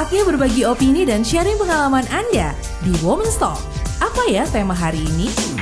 Saatnya berbagi opini dan sharing pengalaman Anda di Women's Talk. Apa ya tema hari ini?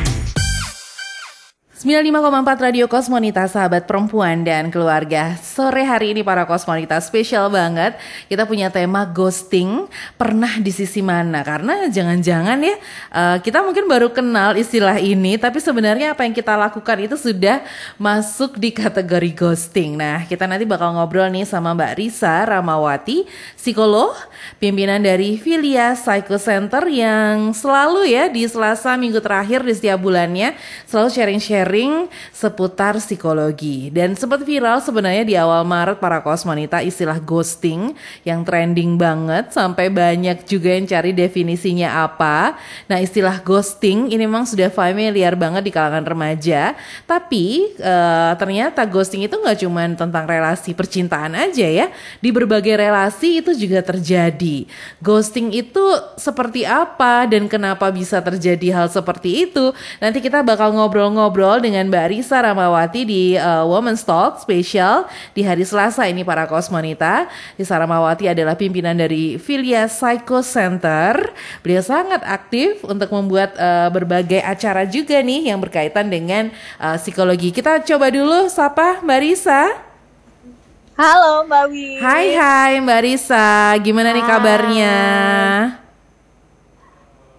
95,4 Radio Kosmonita, sahabat perempuan dan keluarga. Sore hari ini para Kosmonita spesial banget. Kita punya tema ghosting, pernah di sisi mana? Karena jangan-jangan ya, uh, kita mungkin baru kenal istilah ini, tapi sebenarnya apa yang kita lakukan itu sudah masuk di kategori ghosting. Nah, kita nanti bakal ngobrol nih sama Mbak Risa Ramawati, psikolog, pimpinan dari Filia Psycho Center yang selalu ya di Selasa minggu terakhir di setiap bulannya selalu sharing-sharing sharing seputar psikologi. Dan sempat viral sebenarnya di awal Maret para kosmonita istilah ghosting yang trending banget sampai banyak juga yang cari definisinya apa. Nah istilah ghosting ini memang sudah familiar banget di kalangan remaja. Tapi uh, ternyata ghosting itu nggak cuma tentang relasi percintaan aja ya. Di berbagai relasi itu juga terjadi. Ghosting itu seperti apa dan kenapa bisa terjadi hal seperti itu? Nanti kita bakal ngobrol-ngobrol dengan Mbak Risa Ramawati di uh, Women's Talk spesial di hari Selasa ini para kosmonita. Risa Ramawati adalah pimpinan dari Filia Psycho Center. Beliau sangat aktif untuk membuat uh, berbagai acara juga nih yang berkaitan dengan uh, psikologi. Kita coba dulu sapa Mbak Risa. Halo Mbak Wi. Hai hai Mbak Risa, gimana hai. nih kabarnya?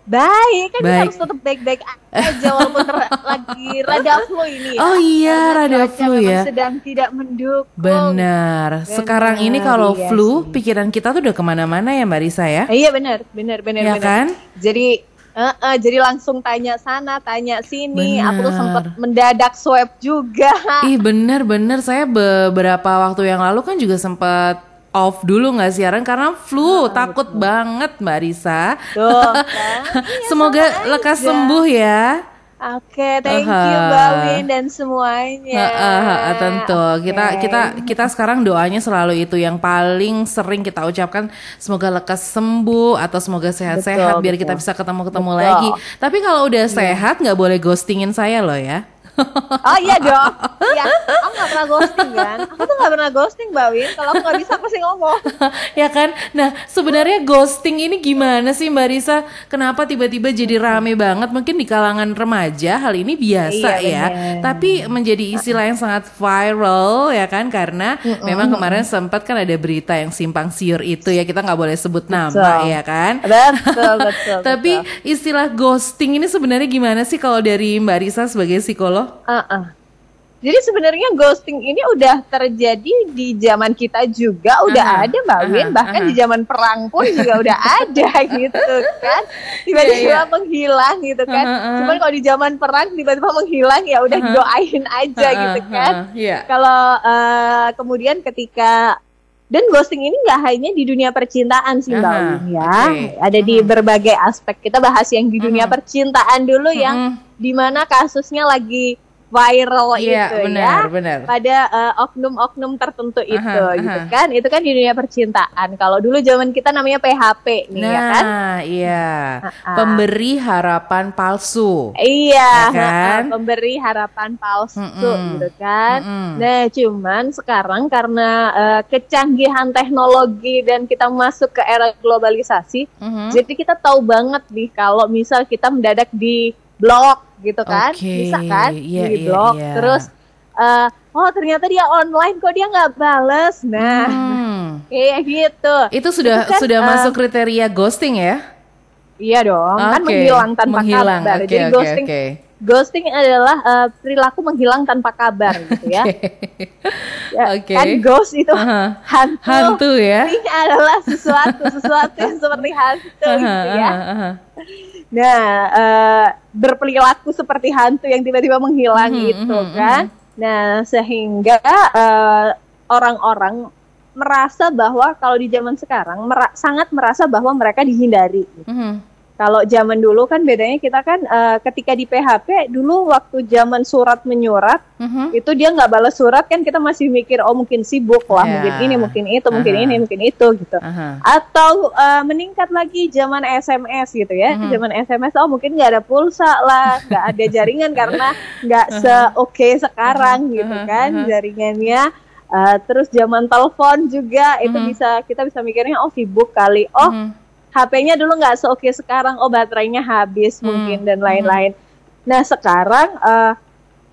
Baik, kan Baik. harus tetap baik-baik aja walaupun lagi rada flu ini ya. Oh iya, rada flu ya. Sedang tidak mendukung. Benar. Sekarang ini kalau iya flu, sih. pikiran kita tuh udah ke mana-mana ya Mbak Risa ya? Iya benar, benar, benar, ya benar. kan? Jadi Uh, uh, jadi langsung tanya sana, tanya sini. Bener. Aku tuh sempat mendadak swab juga. Ih bener-bener saya beberapa waktu yang lalu kan juga sempat off dulu nggak siaran karena flu, nah, takut betul. banget Mbak Risa. Tuh, kan? Semoga lekas sembuh ya. Oke, okay, thank uh, you Mbak Win dan semuanya. Uh, uh, uh, tentu. Okay. Kita kita kita sekarang doanya selalu itu yang paling sering kita ucapkan semoga lekas sembuh atau semoga sehat-sehat biar betul. kita bisa ketemu-ketemu lagi. Tapi kalau udah yeah. sehat nggak boleh ghostingin saya loh ya oh iya dong. Iya, aku gak pernah ghosting kan. Aku tuh gak pernah ghosting Mbak Win. Kalau aku gak bisa aku sih ngomong. ya kan. Nah sebenarnya ghosting ini gimana sih Mbak Risa? Kenapa tiba-tiba jadi rame banget? Mungkin di kalangan remaja hal ini biasa iya, ya. Bener. Tapi menjadi istilah yang sangat viral ya kan. Karena mm -mm. memang kemarin sempat kan ada berita yang simpang siur itu ya. Kita nggak boleh sebut nama betul. ya kan. Betul, betul. Tapi betul. istilah ghosting ini sebenarnya gimana sih kalau dari Mbak Risa sebagai psikolog? Uh -uh. Jadi sebenarnya ghosting ini udah terjadi di zaman kita juga udah uh -huh. ada Mbak Win, uh -huh. bahkan uh -huh. di zaman perang pun juga udah ada gitu kan. Tiba-tiba yeah, yeah. menghilang gitu kan. Uh -huh. Cuman kalau di zaman perang tiba-tiba menghilang ya udah uh -huh. doain aja uh -huh. gitu kan. Uh -huh. yeah. Kalau uh, kemudian ketika dan ghosting ini nggak hanya di dunia percintaan sih Mbak Win ya. Okay. Ada di berbagai aspek. Kita bahas yang di dunia uh -huh. percintaan dulu uh -huh. yang di mana kasusnya lagi viral yeah, itu bener, ya bener. pada uh, oknum-oknum tertentu itu aha, gitu kan itu kan di dunia percintaan kalau dulu zaman kita namanya PHP nih nah, ya kan nah iya uh-uh. pemberi harapan palsu iya ya kan pemberi harapan palsu Mm-mm. gitu kan Mm-mm. nah cuman sekarang karena uh, kecanggihan teknologi dan kita masuk ke era globalisasi mm-hmm. jadi kita tahu banget nih kalau misal kita mendadak di blog gitu kan okay. bisa kan yeah, di iya, blog yeah, yeah. terus uh, oh ternyata dia online kok dia nggak bales nah hmm. kayak gitu itu sudah itu kan, sudah uh, masuk kriteria ghosting ya iya dong okay. kan menghilang tanpa menghilang. kabar okay, jadi okay, ghosting okay. Ghosting adalah uh, perilaku menghilang tanpa kabar gitu ya, ya okay. kan ghost itu uh -huh. hantu hantu ya ini adalah sesuatu sesuatu yang seperti hantu uh -huh, gitu ya uh -huh. Nah, uh, berperilaku seperti hantu yang tiba-tiba menghilang mm -hmm, gitu mm -hmm, kan. Nah, sehingga uh, orang-orang merasa bahwa kalau di zaman sekarang mera sangat merasa bahwa mereka dihindari. Gitu. Mm -hmm. Kalau zaman dulu kan bedanya kita kan uh, ketika di PHP dulu waktu zaman surat menyurat uh-huh. itu dia nggak balas surat kan kita masih mikir oh mungkin sibuk lah yeah. mungkin ini mungkin itu uh-huh. mungkin ini mungkin itu gitu uh-huh. atau uh, meningkat lagi zaman SMS gitu ya uh-huh. zaman SMS oh mungkin nggak ada pulsa lah nggak ada jaringan karena nggak uh-huh. se oke sekarang uh-huh. gitu kan uh-huh. jaringannya Uh, terus zaman telepon juga itu Mhm. bisa kita bisa mikirnya oh sibuk kali. Oh, Mhm. HP-nya dulu nggak seoke sekarang. Oh, baterainya habis Hmm. mungkin dan lain-lain. Nah, sekarang eh,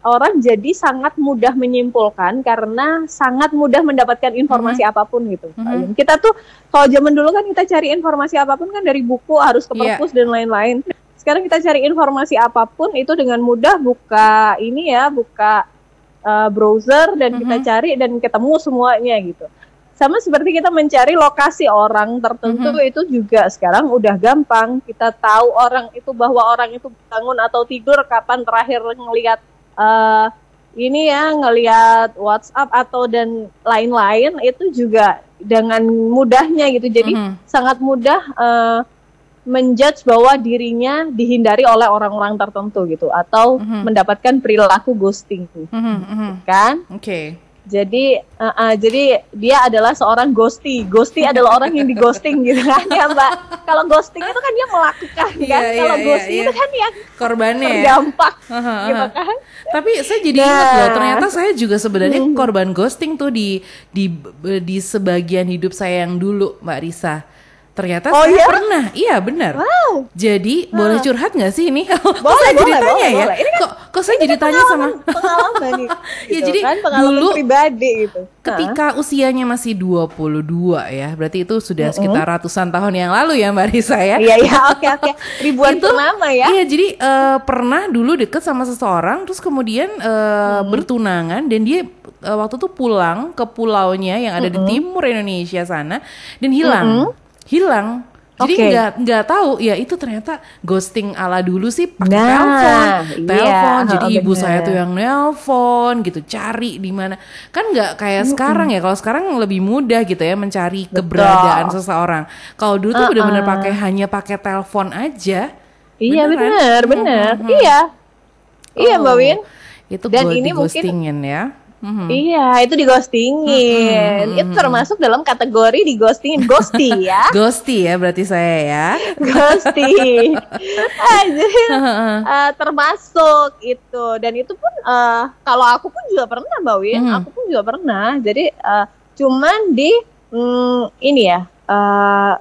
orang jadi sangat mudah menyimpulkan karena sangat mudah mendapatkan informasi apa pun gitu. Mhm. Yun. Kita tuh kalau zaman dulu kan kita cari informasi apa pun kan dari buku harus ke Iya. perpus dan lain-lain. Sekarang kita cari informasi apa pun itu dengan mudah buka ini ya, buka eh, browser dan kita Mhm. cari dan ketemu semuanya gitu. Sama seperti kita mencari lokasi orang tertentu Mhm. itu juga sekarang udah gampang. Kita tahu orang itu bahwa orang itu bangun atau tidur kapan terakhir ngelihat eh, ini ya, ngelihat WhatsApp atau dan lain-lain itu juga dengan mudahnya gitu. Jadi Mhm. sangat mudah eh, menjudge bahwa dirinya dihindari oleh orang-orang tertentu gitu atau Mhm. mendapatkan perilaku ghosting Mhm, mhm. kan Oke. Jadi uh, uh, jadi dia adalah seorang ghosty ghosty adalah orang yang di ghosting gitu kan ya mbak kalau ghosting itu kan dia melakukan Iya, kan iya, kalau iya, ghosting iya. itu kan yang Korbannya ya. terdampak Aha, gitu kan Tapi saya jadi Nah. ingat loh, ternyata saya juga sebenarnya Hmm. korban ghosting tuh di di di sebagian hidup saya yang dulu, Mbak Risa. Ternyata Oh, saya iya? pernah, iya benar. wow Jadi boleh curhat nggak sih ini? Kok Boleh, saya jadi boleh, tanya boleh, ya? boleh. Ini kok kok saya jadi tanya sama pengalaman nih Ya, gitu jadi kan pengalaman dulu pribadi gitu ketika usianya masih 22 ya, berarti itu sudah sekitar ratusan tahun yang lalu ya Mbak Risa ya. Nah, iya iya oke oke ribuan Itu- purnama ya Iya, jadi eh, pernah dulu deket sama seseorang, terus kemudian eh, bertunangan dan dia eh, waktu itu pulang ke pulaunya yang ada di timur Indonesia sana dan hilang, hilang. Jadi nggak nggak tahu ya itu ternyata ghosting ala dulu sih pakai Nah, telepon, iya, telepon. Jadi ha, ibu saya bener. tuh yang nelpon gitu, cari di mana. Kan nggak kayak sekarang ya. Kalau sekarang lebih mudah gitu ya mencari keberadaan seseorang. Kalau dulu tuh benar-benar pakai hanya pakai telepon aja. iya benar benar iya iya mbak Oh, Win Itu Dan ini mungkin- ya. Mhm. Iya, itu di ghostingin. Itu termasuk dalam kategori di ghostingin, ghosty ya. Ghosty ya berarti saya ya. ghosty. ah, jadi eh, termasuk itu dan itu pun eh, kalau aku pun juga pernah Mbak Win, Mhm. aku pun juga pernah. Jadi eh, cuman di mm, ini ya eh,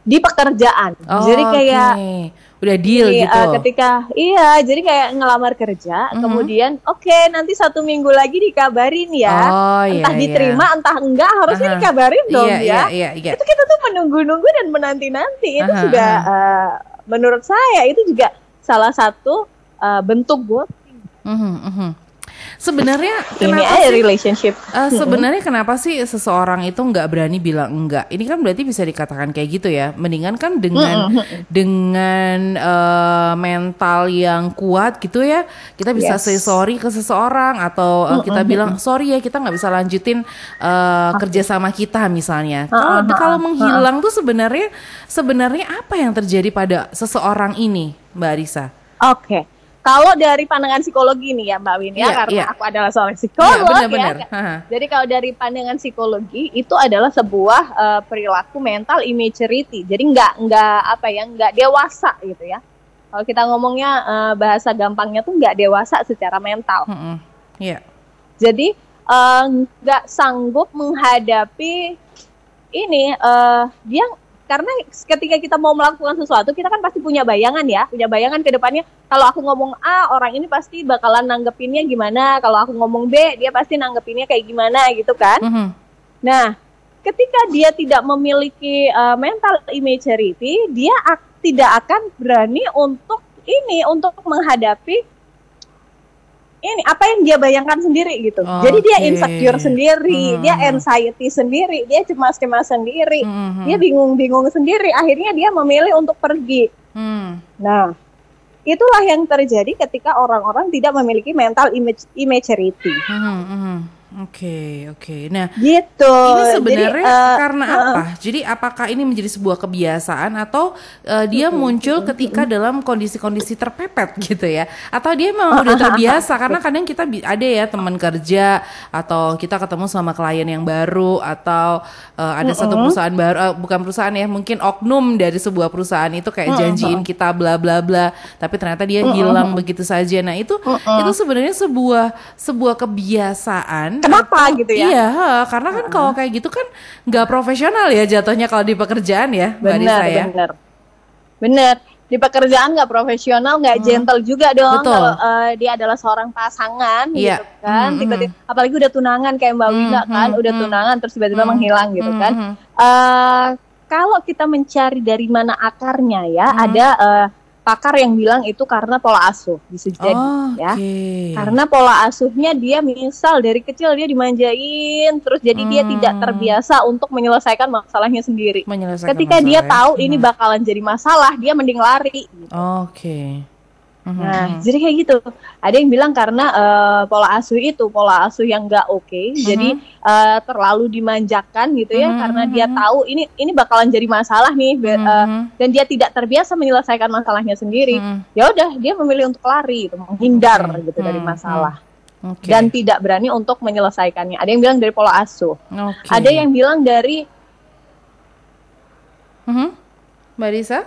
di pekerjaan. Oh, jadi kayak oke. Udah deal Jadi, gitu. eh, ketika iya, jadi kayak ngelamar kerja, Mhm. kemudian oke nanti satu minggu lagi dikabarin ya. Oh, iya, entah iya. diterima, entah enggak, harusnya Aha. dikabarin dong iya, ya. iya, iya, iya. Itu kita tuh menunggu-nunggu dan menanti-nanti. Itu Aha, juga eh, menurut saya itu juga salah satu eh, bentuk ghosting. Mhm, mhm. Sebenarnya Ini kenapa aja sih? relationship. Eh, sebenarnya kenapa sih seseorang itu nggak berani bilang enggak? Ini kan berarti bisa dikatakan kayak gitu ya. Mendingan kan dengan dengan eh, mental yang kuat gitu ya, kita bisa Yes. say sorry ke seseorang atau eh, kita bilang sorry ya kita nggak bisa lanjutin eh, kerjasama kita misalnya. Kalau kalau menghilang tuh sebenarnya sebenarnya apa yang terjadi pada seseorang ini, Mbak Arisa? Oke. Kalau dari pandangan psikologi nih ya Mbak Win ya, Iya, karena iya. aku adalah seorang Iya, psikolog benar-benar. ya. Haha. Jadi kalau dari pandangan psikologi itu adalah sebuah eh, perilaku mental immaturity. Jadi nggak nggak apa ya nggak dewasa gitu ya. Kalau kita ngomongnya eh, bahasa gampangnya tuh nggak dewasa secara mental. Mm-mm. Iya. Jadi eh, nggak sanggup menghadapi ini eh, dia karena ketika kita mau melakukan sesuatu kita kan pasti punya bayangan ya. Punya bayangan ke depannya. Kalau aku ngomong A orang ini pasti bakalan nanggepinnya gimana. Kalau aku ngomong B dia pasti nanggepinnya kayak gimana gitu kan. Mhm. nah ketika dia tidak memiliki uh, mental immaturity dia ak- tidak akan berani untuk ini untuk menghadapi ini apa yang dia bayangkan sendiri gitu. Jadi dia insecure sendiri, Hmm. dia anxiety sendiri, dia cemas-cemas sendiri, Mhm. dia bingung-bingung sendiri. Akhirnya dia memilih untuk pergi. Hmm. Nah, itulah yang terjadi ketika orang-orang tidak memiliki mental image immaturity. Mhm, mhm. Oke, oke. Nah, Gitu. ini sebenarnya Jadi, eh, karena apa? Jadi apakah ini menjadi sebuah kebiasaan atau eh, dia muncul ketika dalam kondisi-kondisi terpepet gitu ya? Atau dia memang udah terbiasa karena kadang kita ada ya teman kerja atau kita ketemu sama klien yang baru atau eh, ada satu perusahaan baru eh, bukan perusahaan ya, mungkin oknum dari sebuah perusahaan itu kayak janjiin kita bla bla bla, tapi ternyata dia hilang begitu saja. Nah, itu itu sebenarnya sebuah sebuah kebiasaan kenapa gitu ya iya karena kan uh -huh. kalau kayak gitu kan nggak profesional ya jatuhnya kalau di pekerjaan ya benar ya. benar benar di pekerjaan nggak profesional nggak hmm. gentle juga dong Betul. kalau uh, dia adalah seorang pasangan yeah. gitu kan hmm, tiba-tiba hmm. apalagi udah tunangan kayak mbak Wina hmm, kan hmm, udah tunangan terus tiba-tiba hmm, menghilang gitu kan uh, kalau kita mencari dari mana akarnya ya hmm. ada uh, pakar yang bilang itu karena pola asuh bisa jadi oh, ya okay. karena pola asuhnya dia misal dari kecil dia dimanjain terus jadi hmm. dia tidak terbiasa untuk menyelesaikan masalahnya sendiri menyelesaikan ketika masalah dia tahu hmm. ini bakalan jadi masalah dia mending lari gitu. oke okay. Mm-hmm. Nah, jadi kayak gitu. Ada yang bilang karena uh, pola asuh itu pola asuh yang nggak oke, okay, mm-hmm. jadi uh, terlalu dimanjakan gitu ya, mm-hmm. karena dia tahu ini ini bakalan jadi masalah nih, mm-hmm. uh, dan dia tidak terbiasa menyelesaikan masalahnya sendiri. Mm-hmm. Ya udah, dia memilih untuk lari, gitu, menghindar mm-hmm. gitu dari masalah. Okay. Dan tidak berani untuk menyelesaikannya. Ada yang bilang dari pola asuh. Okay. Ada yang bilang dari. Mm-hmm. Mbak Risa?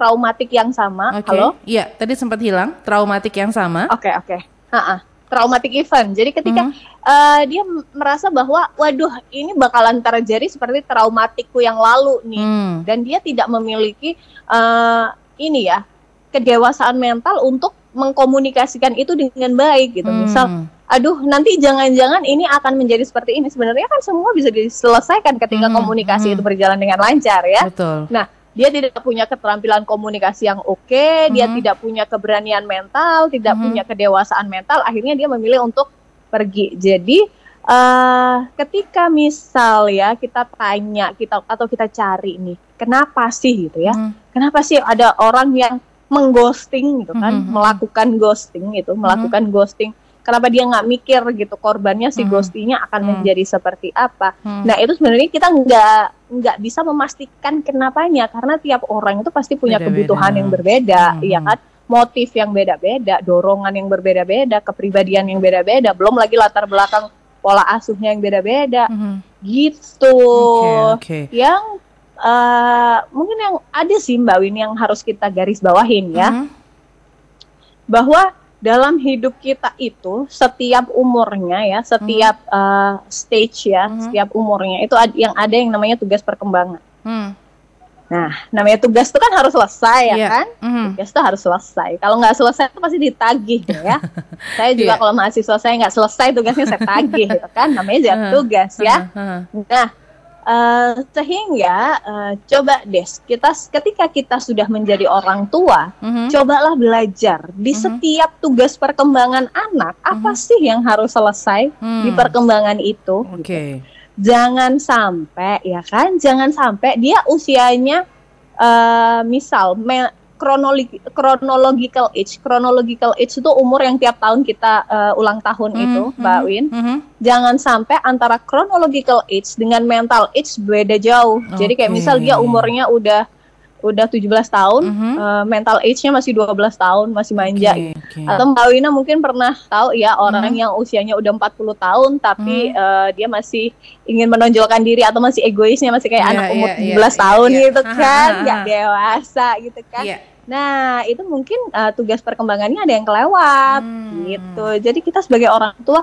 Traumatik yang sama. Okay. Halo? Iya, tadi sempat hilang. Traumatik yang sama. Oke, okay, oke. Okay. Traumatic event. Jadi ketika mm -hmm. uh, dia merasa bahwa waduh ini bakalan terjadi seperti traumatikku yang lalu nih mm. dan dia tidak memiliki uh, ini ya kedewasaan mental untuk mengkomunikasikan itu dengan baik gitu. Mm. Misal aduh nanti jangan-jangan ini akan menjadi seperti ini. Sebenarnya kan semua bisa diselesaikan ketika mm. komunikasi mm. itu berjalan dengan lancar ya. Betul. Nah, dia tidak punya keterampilan komunikasi yang oke, okay, mm-hmm. dia tidak punya keberanian mental, tidak mm-hmm. punya kedewasaan mental, akhirnya dia memilih untuk pergi. Jadi uh, ketika misal ya kita tanya kita atau kita cari nih, kenapa sih gitu ya? Mm-hmm. Kenapa sih ada orang yang mengghosting gitu kan, mm-hmm. melakukan ghosting itu, melakukan mm-hmm. ghosting kenapa dia nggak mikir gitu korbannya si hmm. ghostinya akan hmm. menjadi seperti apa hmm. nah itu sebenarnya kita nggak nggak bisa memastikan kenapanya karena tiap orang itu pasti punya beda -beda. kebutuhan yang berbeda hmm. ya kan motif yang beda-beda dorongan yang berbeda-beda kepribadian yang beda-beda belum lagi latar belakang pola asuhnya yang beda-beda hmm. gitu okay, okay. yang uh, mungkin yang ada sih mbak Win yang harus kita garis bawahin ya hmm. bahwa dalam hidup kita itu setiap umurnya ya, setiap hmm. uh, stage ya, hmm. setiap umurnya itu ad yang ada yang namanya tugas perkembangan. Hmm. Nah, namanya tugas itu kan harus selesai ya yeah. kan? Mm. Tugas itu harus selesai. Kalau nggak selesai itu pasti ditagih ya. saya juga yeah. kalau mahasiswa saya nggak selesai tugasnya saya tagih gitu kan. Namanya uh, tugas ya. Nah, Uh, sehingga uh, coba deh kita ketika kita sudah menjadi orang tua, mm-hmm. cobalah belajar di mm-hmm. setiap tugas perkembangan anak mm-hmm. apa sih yang harus selesai mm. di perkembangan itu. Oke. Okay. Jangan sampai ya kan, jangan sampai dia usianya uh, misal me- chronologi chronological age. Chronological age itu umur yang tiap tahun kita uh, ulang tahun mm, itu, Mbak mm, Win. Mm, Jangan sampai antara chronological age dengan mental age beda jauh. Okay. Jadi kayak misal dia umurnya udah udah 17 tahun, mm -hmm. uh, mental age-nya masih 12 tahun, masih manja. Okay, okay. Atau Mbak Wina mungkin pernah tahu ya orang mm -hmm. yang usianya udah 40 tahun tapi mm -hmm. uh, dia masih ingin menonjolkan diri atau masih egoisnya masih kayak yeah, anak umur yeah, 17 yeah, tahun yeah, gitu yeah. kan, nggak dewasa gitu kan. Yeah. Nah, itu mungkin uh, tugas perkembangannya ada yang kelewat hmm. gitu. Jadi kita sebagai orang tua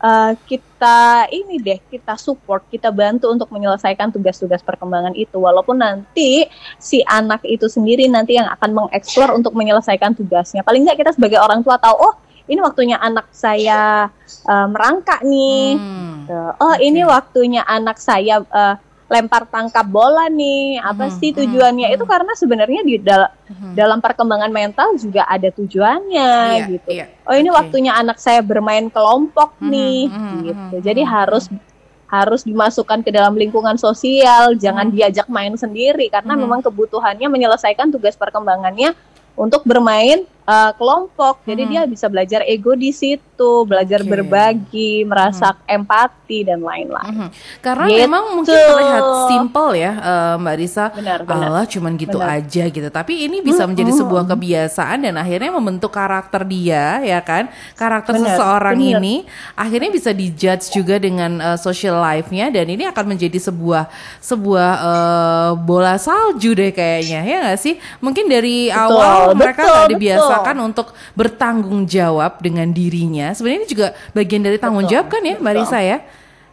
uh, kita ini deh, kita support, kita bantu untuk menyelesaikan tugas-tugas perkembangan itu walaupun nanti si anak itu sendiri nanti yang akan mengeksplor untuk menyelesaikan tugasnya. Paling nggak kita sebagai orang tua tahu, oh, ini waktunya anak saya uh, merangkak nih. Hmm. Gitu. Oh, okay. ini waktunya anak saya uh, lempar tangkap bola nih apa hmm, sih hmm, tujuannya hmm, itu karena sebenarnya di dal hmm. dalam perkembangan mental juga ada tujuannya iya, gitu iya, oh ini okay. waktunya anak saya bermain kelompok hmm, nih hmm, gitu jadi hmm, harus harus dimasukkan ke dalam lingkungan sosial jangan hmm. diajak main sendiri karena hmm. memang kebutuhannya menyelesaikan tugas perkembangannya untuk bermain uh, kelompok. Jadi hmm. dia bisa belajar ego di situ, belajar okay. berbagi, merasa hmm. empati dan lain-lain. Hmm. Karena gitu. memang mungkin terlihat simple ya, uh, Mbak Risa. Benar, benar. Allah cuman gitu benar. aja gitu. Tapi ini bisa hmm. menjadi sebuah kebiasaan dan akhirnya membentuk karakter dia, ya kan? Karakter benar, seseorang benar. ini akhirnya bisa dijudge juga dengan uh, social life-nya dan ini akan menjadi sebuah sebuah uh, bola salju deh kayaknya, ya nggak sih? Mungkin dari betul, awal mereka nggak dibiasa memaksakan untuk bertanggung jawab dengan dirinya. Sebenarnya ini juga bagian dari tanggung Betul. jawab kan ya, Mbak Risa ya?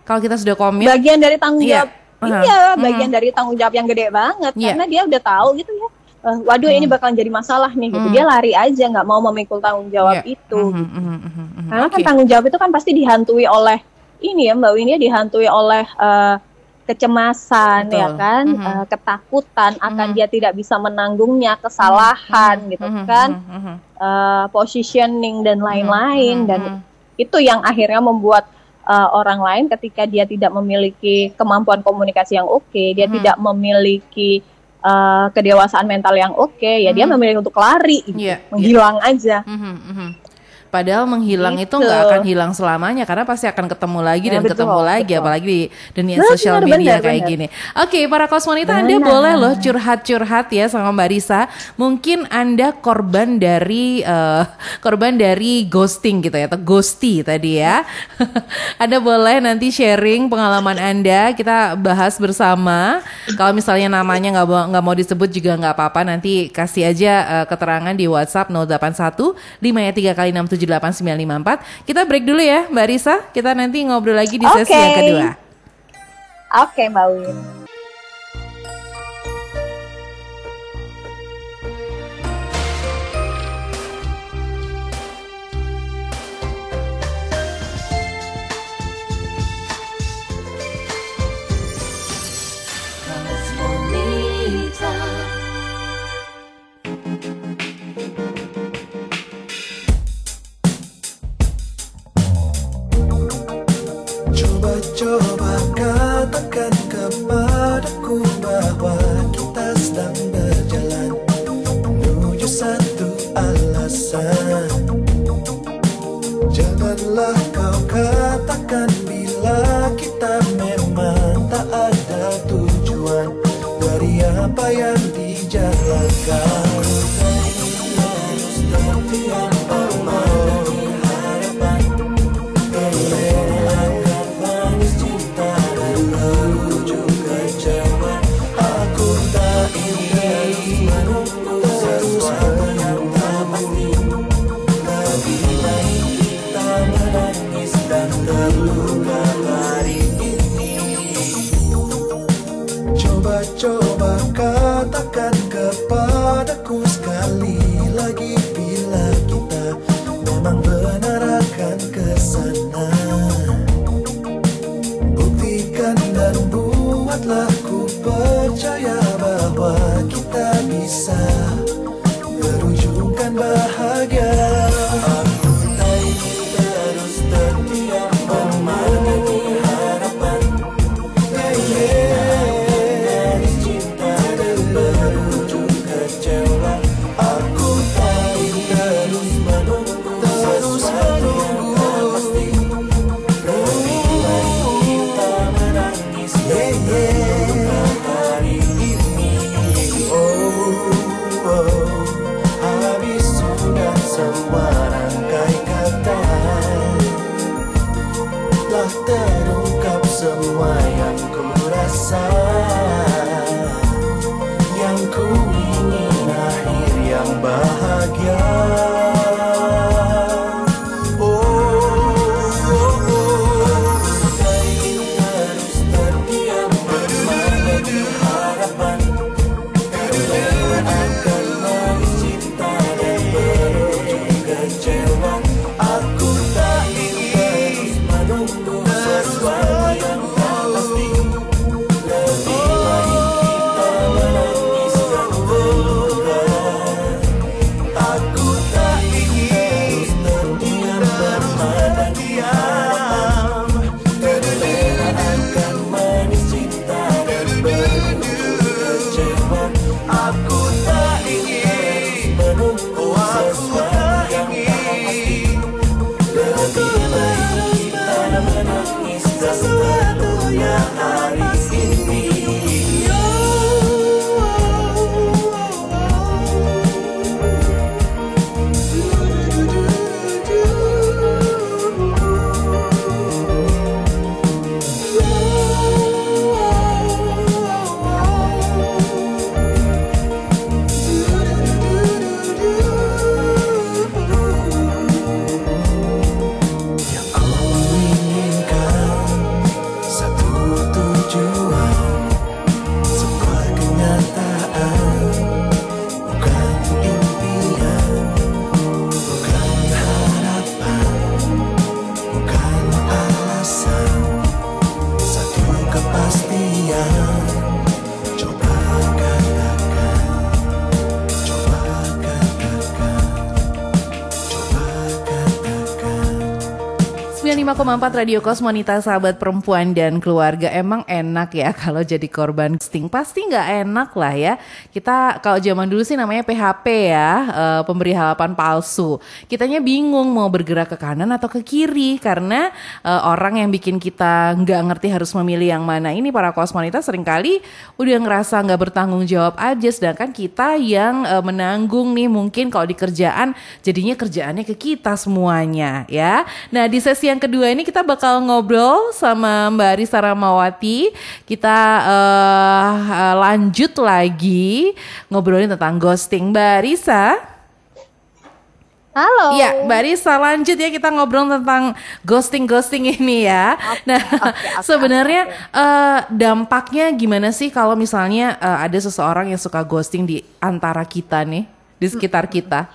Kalau kita sudah komit. Bagian dari tanggung iya. jawab. Iya, iya bagian hmm. dari tanggung jawab yang gede banget yeah. karena dia udah tahu gitu ya. Uh, waduh hmm. ini bakalan jadi masalah nih gitu. Hmm. Dia lari aja nggak mau memikul tanggung jawab yeah. itu. Hmm. Gitu. Hmm. Hmm. Karena okay. kan tanggung jawab itu kan pasti dihantui oleh ini ya Mbak Winnie dihantui oleh uh, kecemasan Betul. ya kan mm -hmm. uh, ketakutan mm -hmm. akan dia tidak bisa menanggungnya kesalahan mm -hmm. gitu kan mm -hmm. uh, positioning dan lain-lain mm -hmm. dan itu yang akhirnya membuat uh, orang lain ketika dia tidak memiliki kemampuan komunikasi yang oke okay, dia mm -hmm. tidak memiliki uh, kedewasaan mental yang oke okay, ya mm -hmm. dia memilih untuk lari gitu, yeah, menghilang yeah. aja mm -hmm. Padahal menghilang gitu. itu nggak akan hilang selamanya karena pasti akan ketemu lagi ya, dan betul, ketemu lagi betul. apalagi di dunia sosial media benar, kayak benar. gini. Oke, para kosmonita Anda boleh loh curhat-curhat ya sama Mbak Risa. Mungkin Anda korban dari uh, korban dari ghosting gitu ya atau ghosty tadi ya. anda boleh nanti sharing pengalaman Anda, kita bahas bersama. Kalau misalnya namanya nggak nggak mau disebut juga nggak apa-apa, nanti kasih aja uh, keterangan di WhatsApp 081 5 3 kali 67 78954. Kita break dulu ya Mbak Risa. Kita nanti ngobrol lagi di sesi yang kedua. Oke okay, Mbak Win. 105,4 Radio Kosmonita sahabat perempuan dan keluarga. Emang enak ya kalau jadi korban ghosting pasti nggak enak lah ya. Kita kalau zaman dulu sih namanya PHP ya uh, pemberi harapan palsu. Kitanya bingung mau bergerak ke kanan atau ke kiri karena uh, orang yang bikin kita nggak ngerti harus memilih yang mana. Ini para kosmonita sering kali udah ngerasa nggak bertanggung jawab aja sedangkan kita yang uh, menanggung nih mungkin kalau di kerjaan jadinya kerjaannya ke kita semuanya ya. Nah di sesi yang kedua ini kita bakal ngobrol sama Mbak Risa Ramawati. Kita uh, lanjut lagi ngobrolin tentang ghosting. Mbak Risa. Halo. Iya, Mbak Risa lanjut ya kita ngobrol tentang ghosting-ghosting ini ya. Okay, nah, okay, okay, sebenarnya okay. uh, eh, dampaknya gimana sih kalau misalnya uh, ada seseorang yang suka ghosting di antara kita nih, di sekitar kita?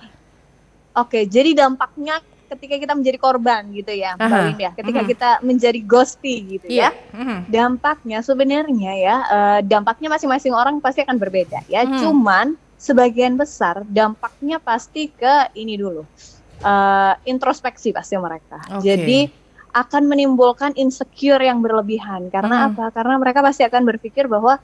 Oke, okay, jadi dampaknya ketika kita menjadi korban gitu ya, Mbak Win ya. Ketika mm-hmm. kita menjadi ghosty gitu yeah. ya. Mm-hmm. Dampaknya sebenarnya ya, uh, dampaknya masing-masing orang pasti akan berbeda ya. Mm. Cuman sebagian besar dampaknya pasti ke ini dulu. Uh, introspeksi pasti mereka. Okay. Jadi akan menimbulkan insecure yang berlebihan. Karena mm. apa? Karena mereka pasti akan berpikir bahwa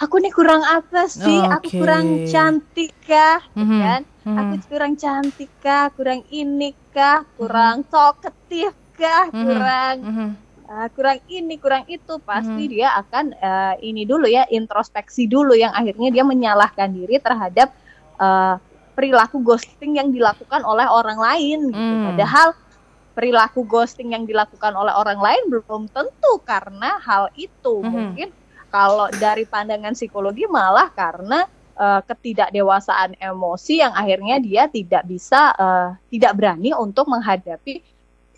aku nih kurang apa sih? Okay. Aku kurang cantik kah? Mm-hmm. Kan? Mm-hmm. Aku kurang cantik kah? Kurang ini kah? Kurang mm-hmm. talkative kah? Mm-hmm. Kurang mm-hmm. Uh, kurang ini, kurang itu, pasti mm-hmm. dia akan uh, ini dulu ya introspeksi dulu yang akhirnya dia menyalahkan diri terhadap uh, perilaku ghosting yang dilakukan oleh orang lain. Gitu. Mm. Padahal perilaku ghosting yang dilakukan oleh orang lain belum tentu karena hal itu mm-hmm. mungkin kalau dari pandangan psikologi malah karena uh, ketidakdewasaan emosi yang akhirnya dia tidak bisa uh, tidak berani untuk menghadapi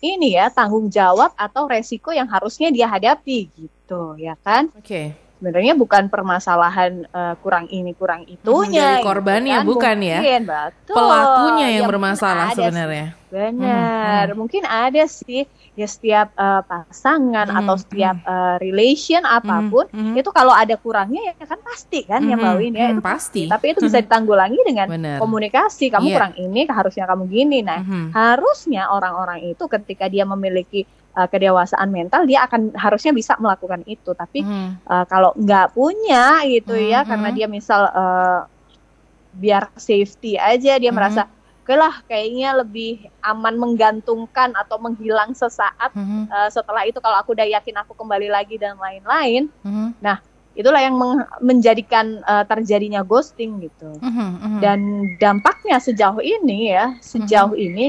ini ya tanggung jawab atau resiko yang harusnya dia hadapi gitu ya kan? Oke. Okay. Sebenarnya bukan permasalahan uh, kurang ini kurang itunya. Dari korbannya gitu kan? bukan ya? Mungkin, betul. Pelakunya yang ya, bermasalah sebenarnya. Benar, hmm, hmm. mungkin ada sih ya setiap uh, pasangan hmm, atau setiap hmm. uh, relation apa pun hmm, hmm. itu kalau ada kurangnya ya kan pasti kan hmm, yang bawin ya hmm, itu pasti. Tapi itu bisa ditanggulangi dengan Bener. komunikasi. Kamu yeah. kurang ini, harusnya kamu gini. Nah, hmm. harusnya orang-orang itu ketika dia memiliki uh, kedewasaan mental dia akan harusnya bisa melakukan itu. Tapi hmm. uh, kalau nggak punya gitu hmm, ya karena dia misal uh, biar safety aja dia hmm. merasa oke lah kayaknya lebih aman menggantungkan atau menghilang sesaat mm-hmm. uh, setelah itu kalau aku udah yakin aku kembali lagi dan lain-lain mm-hmm. nah itulah yang menjadikan uh, terjadinya ghosting gitu mm-hmm. dan dampaknya sejauh ini ya sejauh mm-hmm. ini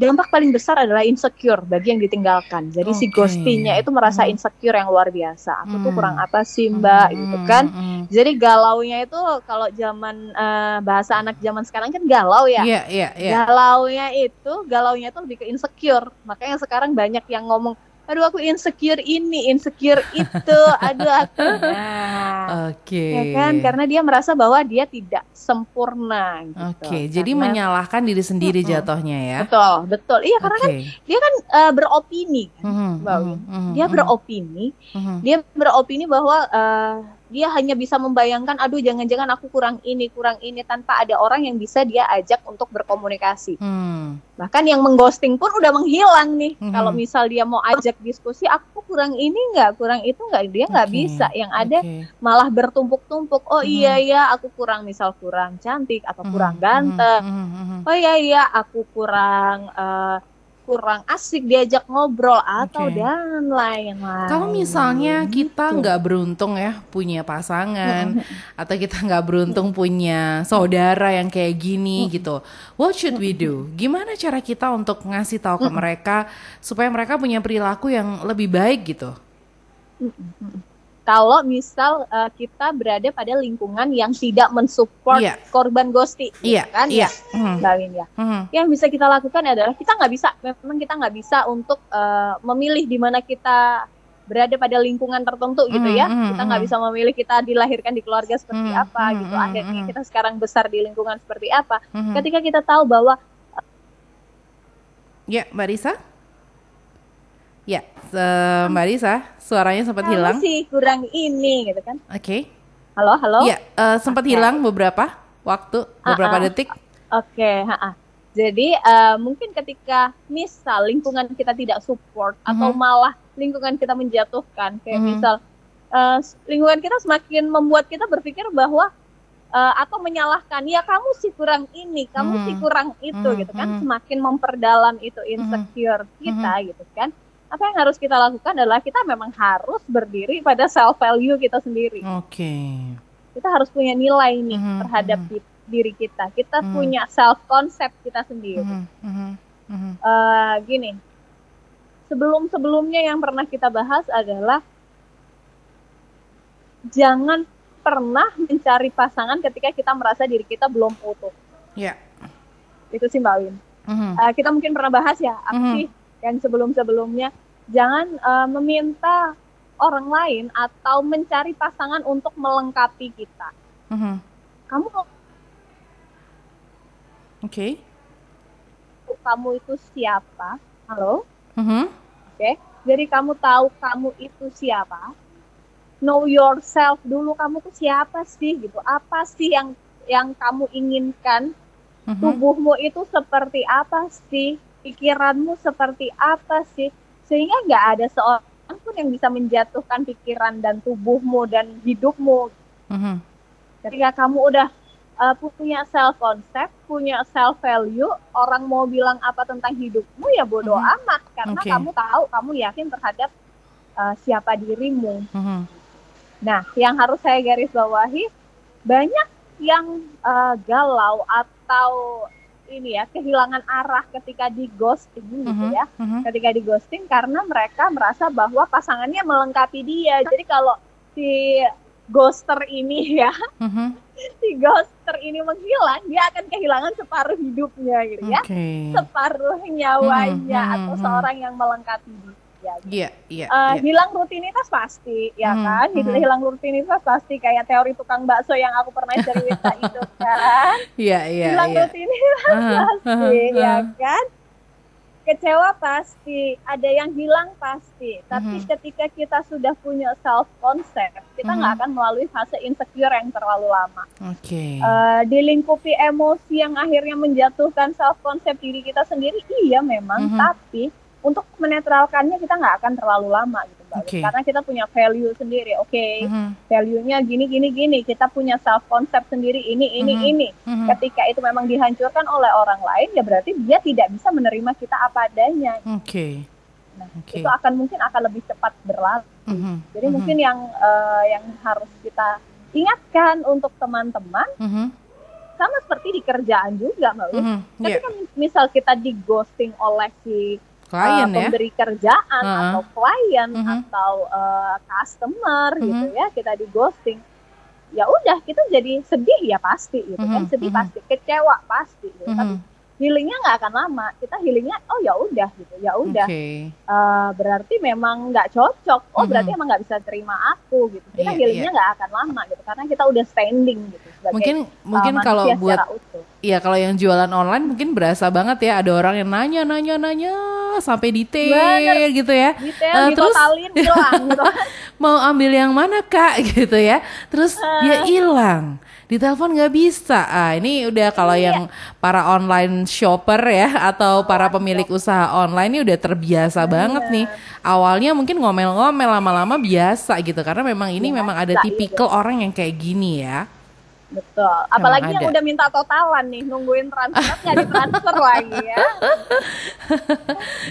dampak paling besar adalah insecure bagi yang ditinggalkan. Jadi okay. si ghostinya itu merasa hmm. insecure yang luar biasa. Aku hmm. tuh kurang apa sih mbak, hmm. gitu kan? Hmm. Jadi galaunya itu kalau zaman uh, bahasa anak zaman sekarang kan galau ya. Yeah, yeah, yeah. Galaunya itu, galaunya itu lebih ke insecure. Makanya sekarang banyak yang ngomong aduh aku insecure ini, insecure itu, aduh aku. Nah, Oke. Okay. Ya kan, karena dia merasa bahwa dia tidak sempurna. Gitu. Oke, okay. jadi menyalahkan diri sendiri uh -uh. jatuhnya ya. Betul, betul. Iya, karena okay. kan dia kan uh, beropini, kan, uh -huh, uh -huh, dia beropini, uh -huh. dia beropini bahwa uh, dia hanya bisa membayangkan aduh jangan-jangan aku kurang ini kurang ini tanpa ada orang yang bisa dia ajak untuk berkomunikasi hmm. bahkan yang mengghosting pun udah menghilang nih hmm. kalau misal dia mau ajak diskusi aku kurang ini nggak kurang itu nggak dia nggak okay. bisa yang ada okay. malah bertumpuk-tumpuk oh hmm. iya ya aku kurang misal kurang cantik atau kurang hmm. ganteng hmm. Hmm. oh iya iya aku kurang uh, kurang asik diajak ngobrol atau okay. dan lain-lain. Kalau misalnya gitu. kita nggak beruntung ya punya pasangan atau kita nggak beruntung punya saudara yang kayak gini gitu, what should we do? Gimana cara kita untuk ngasih tahu ke mereka supaya mereka punya perilaku yang lebih baik gitu? Kalau misal uh, kita berada pada lingkungan yang tidak mensupport yeah. korban ghosting, yeah. kan yeah. ya, mm. ya. Mm. Yang bisa kita lakukan adalah kita nggak bisa, memang kita nggak bisa untuk uh, memilih di mana kita berada pada lingkungan tertentu gitu mm, ya. Mm, kita nggak mm. bisa memilih kita dilahirkan di keluarga seperti mm, apa mm, gitu. Akhirnya kita sekarang besar di lingkungan seperti apa. Mm. Ketika kita tahu bahwa Ya, Mbak Risa? Ya, Mbak Risa, suaranya sempat Kamu hilang. sih kurang ini gitu kan. Oke. Okay. Halo, halo. Ya, uh, sempat okay. hilang beberapa waktu, beberapa uh -uh. detik. Oke, okay, Jadi uh, mungkin ketika misal lingkungan kita tidak support mm -hmm. atau malah lingkungan kita menjatuhkan, kayak mm -hmm. misal uh, lingkungan kita semakin membuat kita berpikir bahwa uh, atau menyalahkan ya kamu sih kurang ini, kamu mm -hmm. sih kurang itu mm -hmm. gitu kan, semakin memperdalam itu insecure mm -hmm. kita gitu kan. Apa yang harus kita lakukan adalah kita memang harus berdiri pada self value kita sendiri. Oke. Okay. Kita harus punya nilai nih mm -hmm. terhadap mm -hmm diri kita. Kita hmm. punya self concept kita sendiri. Hmm. Hmm. Hmm. Uh, gini, sebelum sebelumnya yang pernah kita bahas adalah jangan pernah mencari pasangan ketika kita merasa diri kita belum utuh. Ya. Yeah. Itu sih Mbak Win. Mm-hmm. Uh, kita mungkin pernah bahas ya, apa mm-hmm. sih yang sebelum-sebelumnya. Jangan uh, meminta orang lain atau mencari pasangan untuk melengkapi kita. Mm-hmm. Kamu Oke. Okay. Kamu itu siapa? Halo? Mm -hmm. Oke. Okay. Jadi kamu tahu kamu itu siapa? Know yourself dulu kamu tuh siapa sih gitu. Apa sih yang yang kamu inginkan? Mm -hmm. Tubuhmu itu seperti apa sih? Pikiranmu seperti apa sih? Sehingga nggak ada seorang pun yang bisa menjatuhkan pikiran dan tubuhmu dan hidupmu. Mm -hmm. Ketika kamu udah uh, punya self concept, punya self value, orang mau bilang apa tentang hidupmu ya bodoh mm -hmm. amat karena okay. kamu tahu, kamu yakin terhadap uh, siapa dirimu. Mm -hmm. Nah, yang harus saya garis bawahi banyak yang uh, galau atau ini ya kehilangan arah ketika di ghosting mm -hmm. gitu ya, mm -hmm. ketika di ghosting karena mereka merasa bahwa pasangannya melengkapi dia. Jadi kalau si ghoster ini ya, mm -hmm. si ghost karakter ini menghilang, dia akan kehilangan separuh hidupnya gitu ya. Okay. Separuh nyawanya hmm, atau hmm, seorang yang melengkapi dia. Iya, iya, iya. Uh, yeah. Hilang rutinitas pasti, ya hmm, kan? Hmm. Hilang rutinitas pasti kayak teori tukang bakso yang aku pernah cerita itu kan. Iya, iya, Hilang yeah. rutinitas uh, pasti, uh, uh, ya kan? kecewa pasti, ada yang hilang pasti. Tapi mm -hmm. ketika kita sudah punya self concept, kita nggak mm -hmm. akan melalui fase insecure yang terlalu lama. Oke. Okay. Uh, dilingkupi emosi yang akhirnya menjatuhkan self concept diri kita sendiri, iya memang. Mm -hmm. Tapi untuk menetralkannya kita nggak akan terlalu lama gitu mbak okay. karena kita punya value sendiri oke okay, mm -hmm. value-nya gini gini gini kita punya self concept sendiri ini ini mm -hmm. ini mm -hmm. ketika itu memang dihancurkan oleh orang lain ya berarti dia tidak bisa menerima kita apa adanya oke okay. nah okay. itu akan mungkin akan lebih cepat berlalu mm -hmm. jadi mm -hmm. mungkin yang uh, yang harus kita ingatkan untuk teman-teman mm -hmm sama seperti di kerjaan juga mbak mm -hmm. ketika yeah. misal kita di ghosting oleh si klien uh, pemberi ya? kerjaan uh -huh. atau klien uh -huh. atau uh, customer uh -huh. gitu ya kita di ghosting ya udah kita jadi sedih ya pasti gitu uh -huh. kan sedih uh -huh. pasti kecewa pasti gitu. uh -huh. tapi healingnya nggak akan lama kita healingnya oh ya udah gitu ya udah okay. uh, berarti memang nggak cocok oh mm -hmm. berarti emang nggak bisa terima aku gitu kita yeah, healingnya iya. nggak yeah. akan lama gitu karena kita udah standing gitu sebagai mungkin mungkin uh, kalau buat Iya kalau yang jualan online mungkin berasa banget ya ada orang yang nanya nanya nanya sampai detail Bener. gitu ya. Detail, uh, terus hilang gitu. mau ambil yang mana kak gitu ya. Terus uh. dia hilang di telepon nggak bisa. Ah, ini udah kalau iya. yang para online shopper ya atau para pemilik usaha online ini udah terbiasa iya. banget nih. Awalnya mungkin ngomel-ngomel lama-lama biasa gitu karena memang ini biasa, memang ada tipikal iya. orang yang kayak gini ya. Betul. Apalagi yang udah minta totalan nih, nungguin transfer di transfer lagi ya.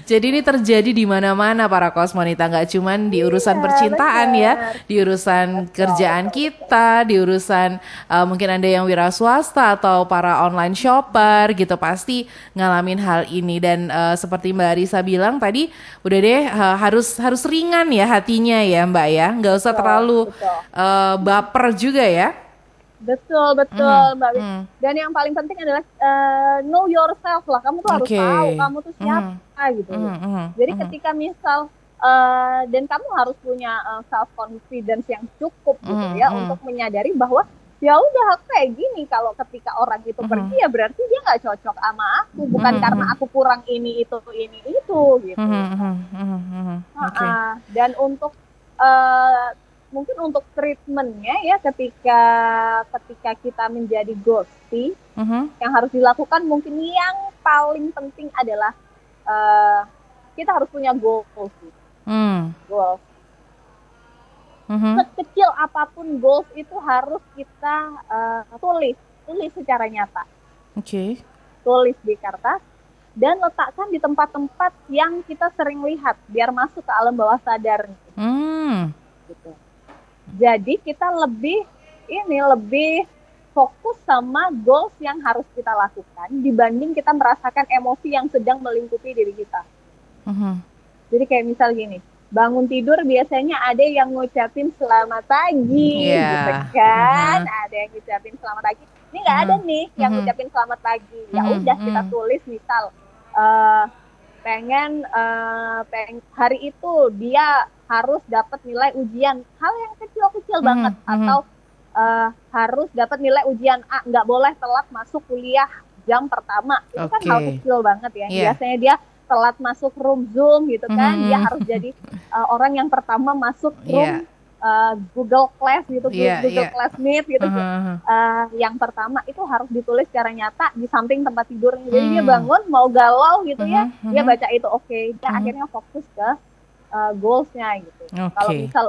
Jadi ini terjadi di mana-mana para kosmonita, nggak cuman di iya, urusan iya, percintaan bener. ya, di urusan betul, kerjaan betul. kita, di urusan uh, mungkin ada yang wira swasta atau para online shopper gitu pasti ngalamin hal ini dan uh, seperti Mbak Arisa bilang tadi udah deh uh, harus harus ringan ya hatinya ya Mbak ya, nggak usah betul, terlalu betul. Uh, baper juga ya. Betul betul mm, mbak. Mm. Dan yang paling penting adalah uh, know yourself lah. Kamu tuh okay. harus tahu kamu tuh siapa mm. gitu. Mm, mm, Jadi mm. ketika misal uh, dan kamu harus punya uh, self confidence yang cukup gitu mm, ya mm. untuk menyadari bahwa ya udah aku kayak gini kalau ketika orang itu mm. pergi ya berarti dia nggak cocok sama aku bukan mm. karena aku kurang ini itu ini itu gitu. Mm, mm, mm, mm, okay. uh, dan untuk uh, mungkin untuk treatmentnya ya ketika ketika kita menjadi ghosty uh-huh. yang harus dilakukan mungkin yang paling penting adalah uh, kita harus punya goals sih. Hmm. Goals. Mhm. Sekecil apa pun goals itu harus kita uh, tulis, tulis secara nyata. Oke. Tulis di kertas dan letakkan di tempat-tempat yang kita sering lihat biar masuk ke alam bawah sadar Hmm. gitu. Jadi kita lebih ini lebih fokus sama goals yang harus kita lakukan dibanding kita merasakan emosi yang sedang melingkupi diri kita. Mhm. Jadi kayak misal gini, bangun tidur biasanya ada yang ngucapin selamat pagi, Iya. gitu kan? Mhm. Ada yang ngucapin selamat pagi. Ini nggak ada nih yang Mhm. ngucapin selamat pagi. Ya Mhm, udah kita mhm. tulis misal eh, pengen eh, peng hari itu dia harus dapat nilai ujian hal yang kecil-kecil Mhm, banget mhm. atau eh, harus dapat nilai ujian A nggak boleh telat masuk kuliah jam pertama itu kan hal kecil banget ya Iya. biasanya dia telat masuk room zoom gitu kan Mhm. dia harus jadi uh, orang yang pertama masuk room Iya. Uh, Google Class gitu Iya, Google iya. Class Meet gitu Mhm. Uh, yang pertama itu harus ditulis secara nyata di samping tempat tidurnya jadi dia Hmm. bangun mau galau gitu ya Mhm, dia mhm. baca itu oke dia Mhm. akhirnya fokus ke uh, goalsnya gitu Oke. kalau misal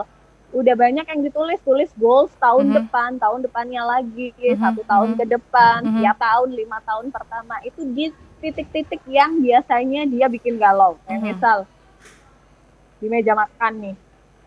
udah banyak yang ditulis tulis goals tahun Mhm. depan tahun depannya lagi Mhm, satu tahun mhm. ke depan tiap tahun lima tahun pertama itu di titik-titik yang biasanya dia bikin galau kayak misal di meja makan nih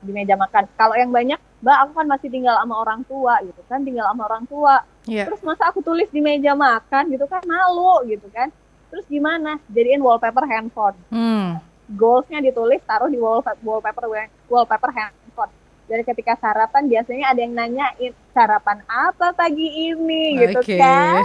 di meja makan. Kalau yang banyak mbak aku kan masih tinggal sama orang tua gitu kan tinggal sama orang tua. Iya. terus masa aku tulis di meja makan gitu kan malu gitu kan. Terus gimana? Jadiin wallpaper handphone. Hmm. goalsnya ditulis taruh di wallpaper wallpaper wallpaper handphone. Dari ketika sarapan biasanya ada yang nanyain sarapan apa pagi ini gitu Oke. kan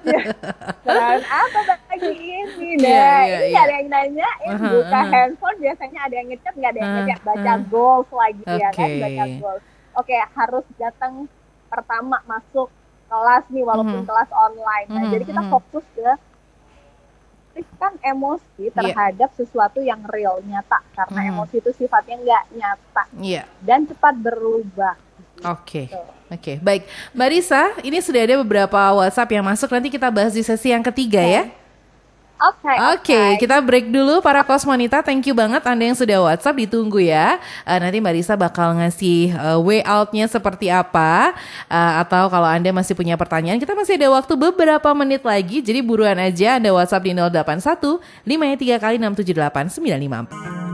sarapan apa pagi ini nah Iya, iya, ini iya. ada yang nanyain Aha, buka aha. handphone biasanya ada yang ngechat nggak ada yang Ah, ngechat baca ah. goals lagi ya kan baca goals oke harus datang pertama masuk kelas nih walaupun Mhm. kelas online nah Mhm, jadi kita mhm. fokus ke kan emosi terhadap sesuatu yang real nyata karena Mhm. emosi itu sifatnya nggak nyata Iya. dan cepat berubah. Oke. Gitu. Oke, baik. Mbak Risa, ini sudah ada beberapa WhatsApp yang masuk. Nanti kita bahas di sesi yang ketiga ya. Oke. Oke, kita break dulu para kosmonita. Thank you banget Anda yang sudah WhatsApp ditunggu ya. Eh, nanti Mbak Risa bakal ngasih eh, way out-nya seperti apa Eh, atau kalau Anda masih punya pertanyaan, kita masih ada waktu beberapa menit lagi. Jadi buruan aja Anda WhatsApp di 081 53 kali 678 954.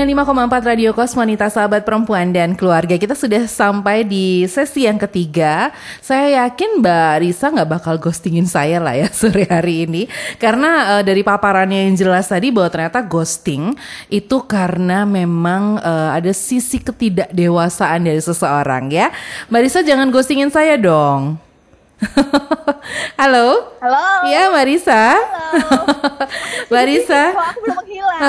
95,4 Radio Kosmonita sahabat perempuan dan keluarga. Kita sudah sampai di sesi yang ketiga. Saya yakin Mbak Risa nggak bakal ghostingin saya lah ya sore hari ini. Karena eh, dari paparannya yang jelas tadi bahwa ternyata ghosting itu karena memang eh, ada sisi ketidakdewasaan dari seseorang ya. Mbak Risa jangan ghostingin saya dong Halo? Halo. Iya Mbak Risa Mbak Risa Kok aku belum menghilang?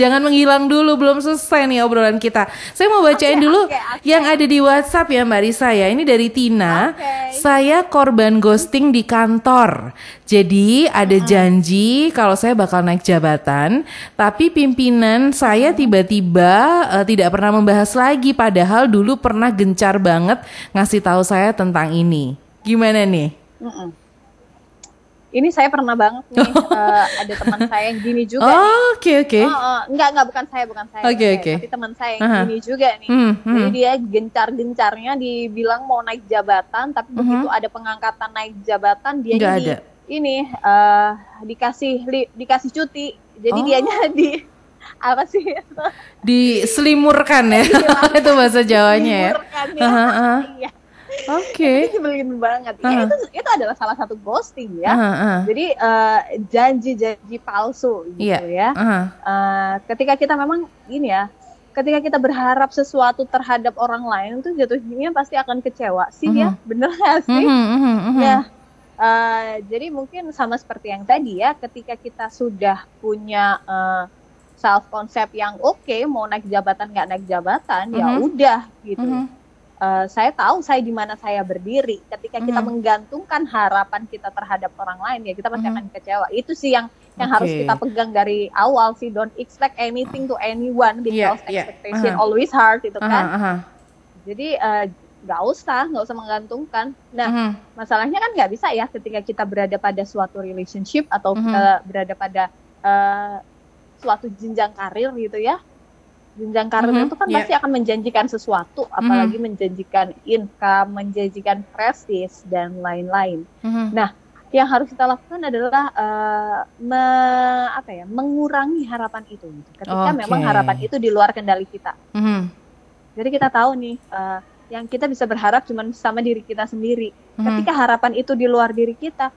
Jangan menghilang dulu, belum selesai nih obrolan kita. Saya mau bacain Oke, dulu oke, oke. yang ada di WhatsApp ya Mbak Risa ya. Ini dari Tina. Oke. Saya korban ghosting di kantor. Jadi ada janji kalau saya bakal naik jabatan, tapi pimpinan saya tiba-tiba eh, tidak pernah membahas lagi padahal dulu pernah gencar banget ngasih tahu saya tentang ini. Gimana nih? Mm-mm. Ini saya pernah banget nih eh, ada teman saya yang gini juga. Oh, Oke oke. Oh, oh, enggak enggak bukan saya bukan saya. Oke, oke. Tapi teman saya yang Aha. gini juga nih. Hmm, Jadi hmm. dia gencar-gencarnya dibilang mau naik jabatan, tapi begitu ada pengangkatan naik jabatan dia Mhm. Nggak di ada. ini eh, dikasih li- dikasih cuti. Jadi Oh. dianya di apa sih? Diselimurkan ya. itu bahasa Jawanya ya. Dilimurkan ya. Aha, Oke. Itu nyebelin banget. Ya, Aha. itu itu adalah salah satu ghosting ya. Aha, aha. Jadi eh, janji-janji palsu gitu Iya. ya. Aha. Eh, ketika kita memang ini ya, ketika kita berharap sesuatu terhadap orang lain tuh jatuhnya pasti akan kecewa sih ya, bener gak sih? Mhm, mhm, mhm. Ya, eh, jadi mungkin sama seperti yang tadi ya, ketika kita sudah punya eh, self konsep yang oke, mau naik jabatan nggak naik jabatan, ya Mhm. udah gitu. Mhm. Eh, saya tahu saya di mana saya berdiri. Ketika kita Mhm. menggantungkan harapan kita terhadap orang lain ya kita pasti Mhm. akan kecewa. Itu sih yang yang harus Oke. kita pegang dari awal sih. Don't expect anything to anyone because iya. expectation Aha. always hard itu Aha, kan. aha. Jadi eh, nggak usah nggak usah menggantungkan. Nah Mhm. masalahnya kan nggak bisa ya ketika kita berada pada suatu relationship atau Mhm. eh, berada pada eh, suatu jenjang karir gitu ya jenjang karir Mhm, itu kan iya. pasti akan menjanjikan sesuatu apalagi menjanjikan income menjanjikan prestis dan lain-lain Mhm. yang harus kita lakukan adalah eh, me- apa ya mengurangi harapan itu gitu. ketika Oke. memang harapan itu di luar kendali kita Mhm. jadi kita tahu nih eh, yang kita bisa berharap cuma sama diri kita sendiri Mhm. ketika harapan itu di luar diri kita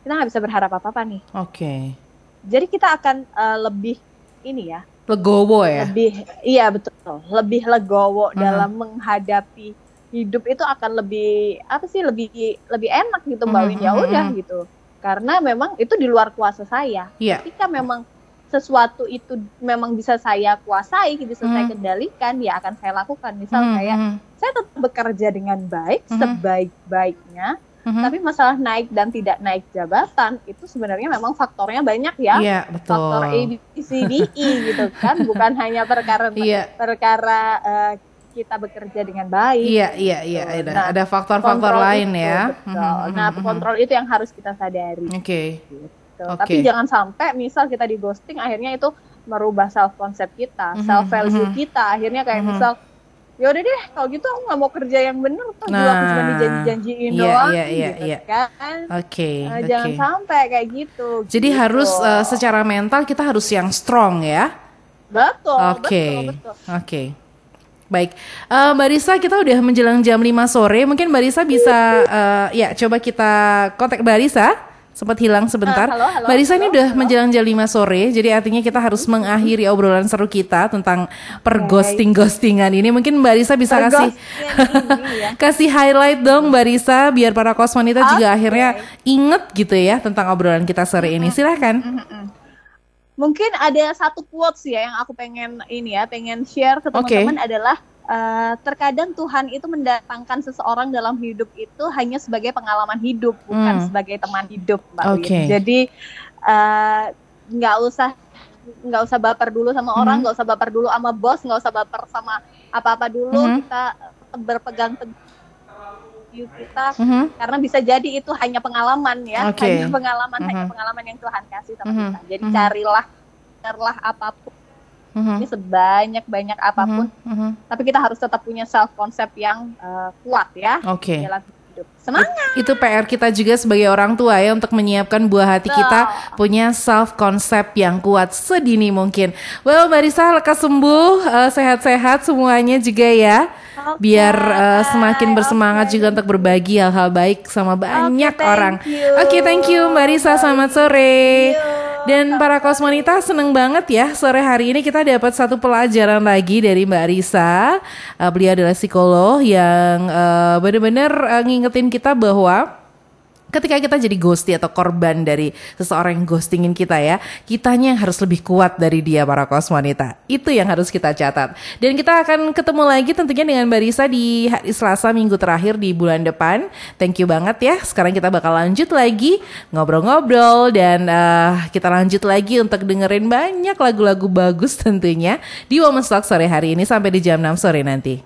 kita nggak bisa berharap apa-apa nih Oke. jadi kita akan eh, lebih ini ya Legowo ya. lebih iya betul lebih legowo Mhm. dalam menghadapi hidup itu akan lebih apa sih lebih lebih enak gitu mbak Mhm, Win ya mhm, udah mhm. gitu karena memang itu di luar kuasa saya Iya. ketika memang sesuatu itu memang bisa saya kuasai bisa saya Mhm. kendalikan ya akan saya lakukan misal Mhm, kayak saya tetap bekerja dengan baik Mhm. sebaik-baiknya mhm. tapi masalah naik dan tidak naik jabatan itu sebenarnya memang faktornya banyak ya Iya, betul. faktor A B C D E gitu kan bukan hanya perkara Iya. perkara eh, kita bekerja dengan baik Iya, iya, iya. Ada, Nah, ada faktor-faktor lain itu, ya. betul. Mhm, nah mhm, kontrol itu yang harus kita sadari mhm. Oke. gitu. Oke. tapi jangan sampai misal kita di ghosting akhirnya itu merubah self konsep kita Mhm, self value mhm. kita akhirnya kayak Mhm. misal yaudah deh kalau gitu aku nggak mau kerja yang bener tuh juga aku cuma Nah, dijanji-janjiin iya, doang iya, iya, gitu iya. kan Oke, Eh, oke. jangan sampai kayak gitu Jadi gitu. harus eh, secara mental kita harus yang strong ya. betul Oke. betul betul Oke. Baik, Eh, Mbak Risa kita udah menjelang jam 5 sore. Mungkin Mbak Risa bisa, eh, ya coba kita kontak Mbak Risa. Sempat hilang sebentar. Ah, halo, halo, Mbak Risa ini halo, udah halo. menjelang jam 5 sore. Jadi artinya kita harus mengakhiri obrolan seru kita tentang perghosting-ghostingan ini. Mungkin Mbak Risa bisa kasih Perghostingan ini ya. kasih highlight dong Mbak Risa biar para kos wanita juga Oke. akhirnya inget gitu ya tentang obrolan kita sore ini. Silahkan. Mungkin ada satu quotes ya yang aku pengen ini ya, pengen share ke teman-teman adalah eh, terkadang Tuhan itu mendatangkan seseorang dalam hidup itu hanya sebagai pengalaman hidup, bukan Hmm. sebagai teman hidup, Mbak Win. Oke. Jadi eh, nggak usah nggak usah baper dulu sama Mhm. orang, nggak usah baper dulu sama bos, nggak usah baper sama apa-apa dulu. Mhm. Kita berpegang teguh kita Mhm. karena bisa jadi itu hanya pengalaman ya Oke. hanya pengalaman hanya Mhm. pengalaman yang Tuhan kasih sama Mhm. kita jadi Mhm. carilah carilah apa pun Mhm. ini sebanyak banyak apa pun Mhm. Mhm. tapi kita harus tetap punya self konsep yang eh, kuat ya dalam hidup semangat Itu PR kita juga sebagai orang tua ya untuk menyiapkan buah hati kita punya self concept yang kuat sedini mungkin. Well, Mbak Risa lekas sembuh, eh, sehat-sehat semuanya juga ya. Biar eh, semakin bersemangat juga untuk berbagi hal-hal baik sama banyak thank orang. you. Oke, thank you Mbak Risa, selamat sore. Dan para kosmonita seneng banget ya sore hari ini kita dapat satu pelajaran lagi dari Mbak Risa. Eh, beliau adalah psikolog yang eh, benar-benar eh, ngingetin kita bahwa ketika kita jadi ghosty atau korban dari seseorang yang ghostingin kita ya, kitanya yang harus lebih kuat dari dia para kosmonita. Itu yang harus kita catat. Dan kita akan ketemu lagi tentunya dengan Mbak Risa di hari Selasa minggu terakhir di bulan depan. Thank you banget ya. Sekarang kita bakal lanjut lagi ngobrol-ngobrol dan eh, kita lanjut lagi untuk dengerin banyak lagu-lagu bagus tentunya di Women's Talk sore hari ini sampai di jam 6 sore nanti.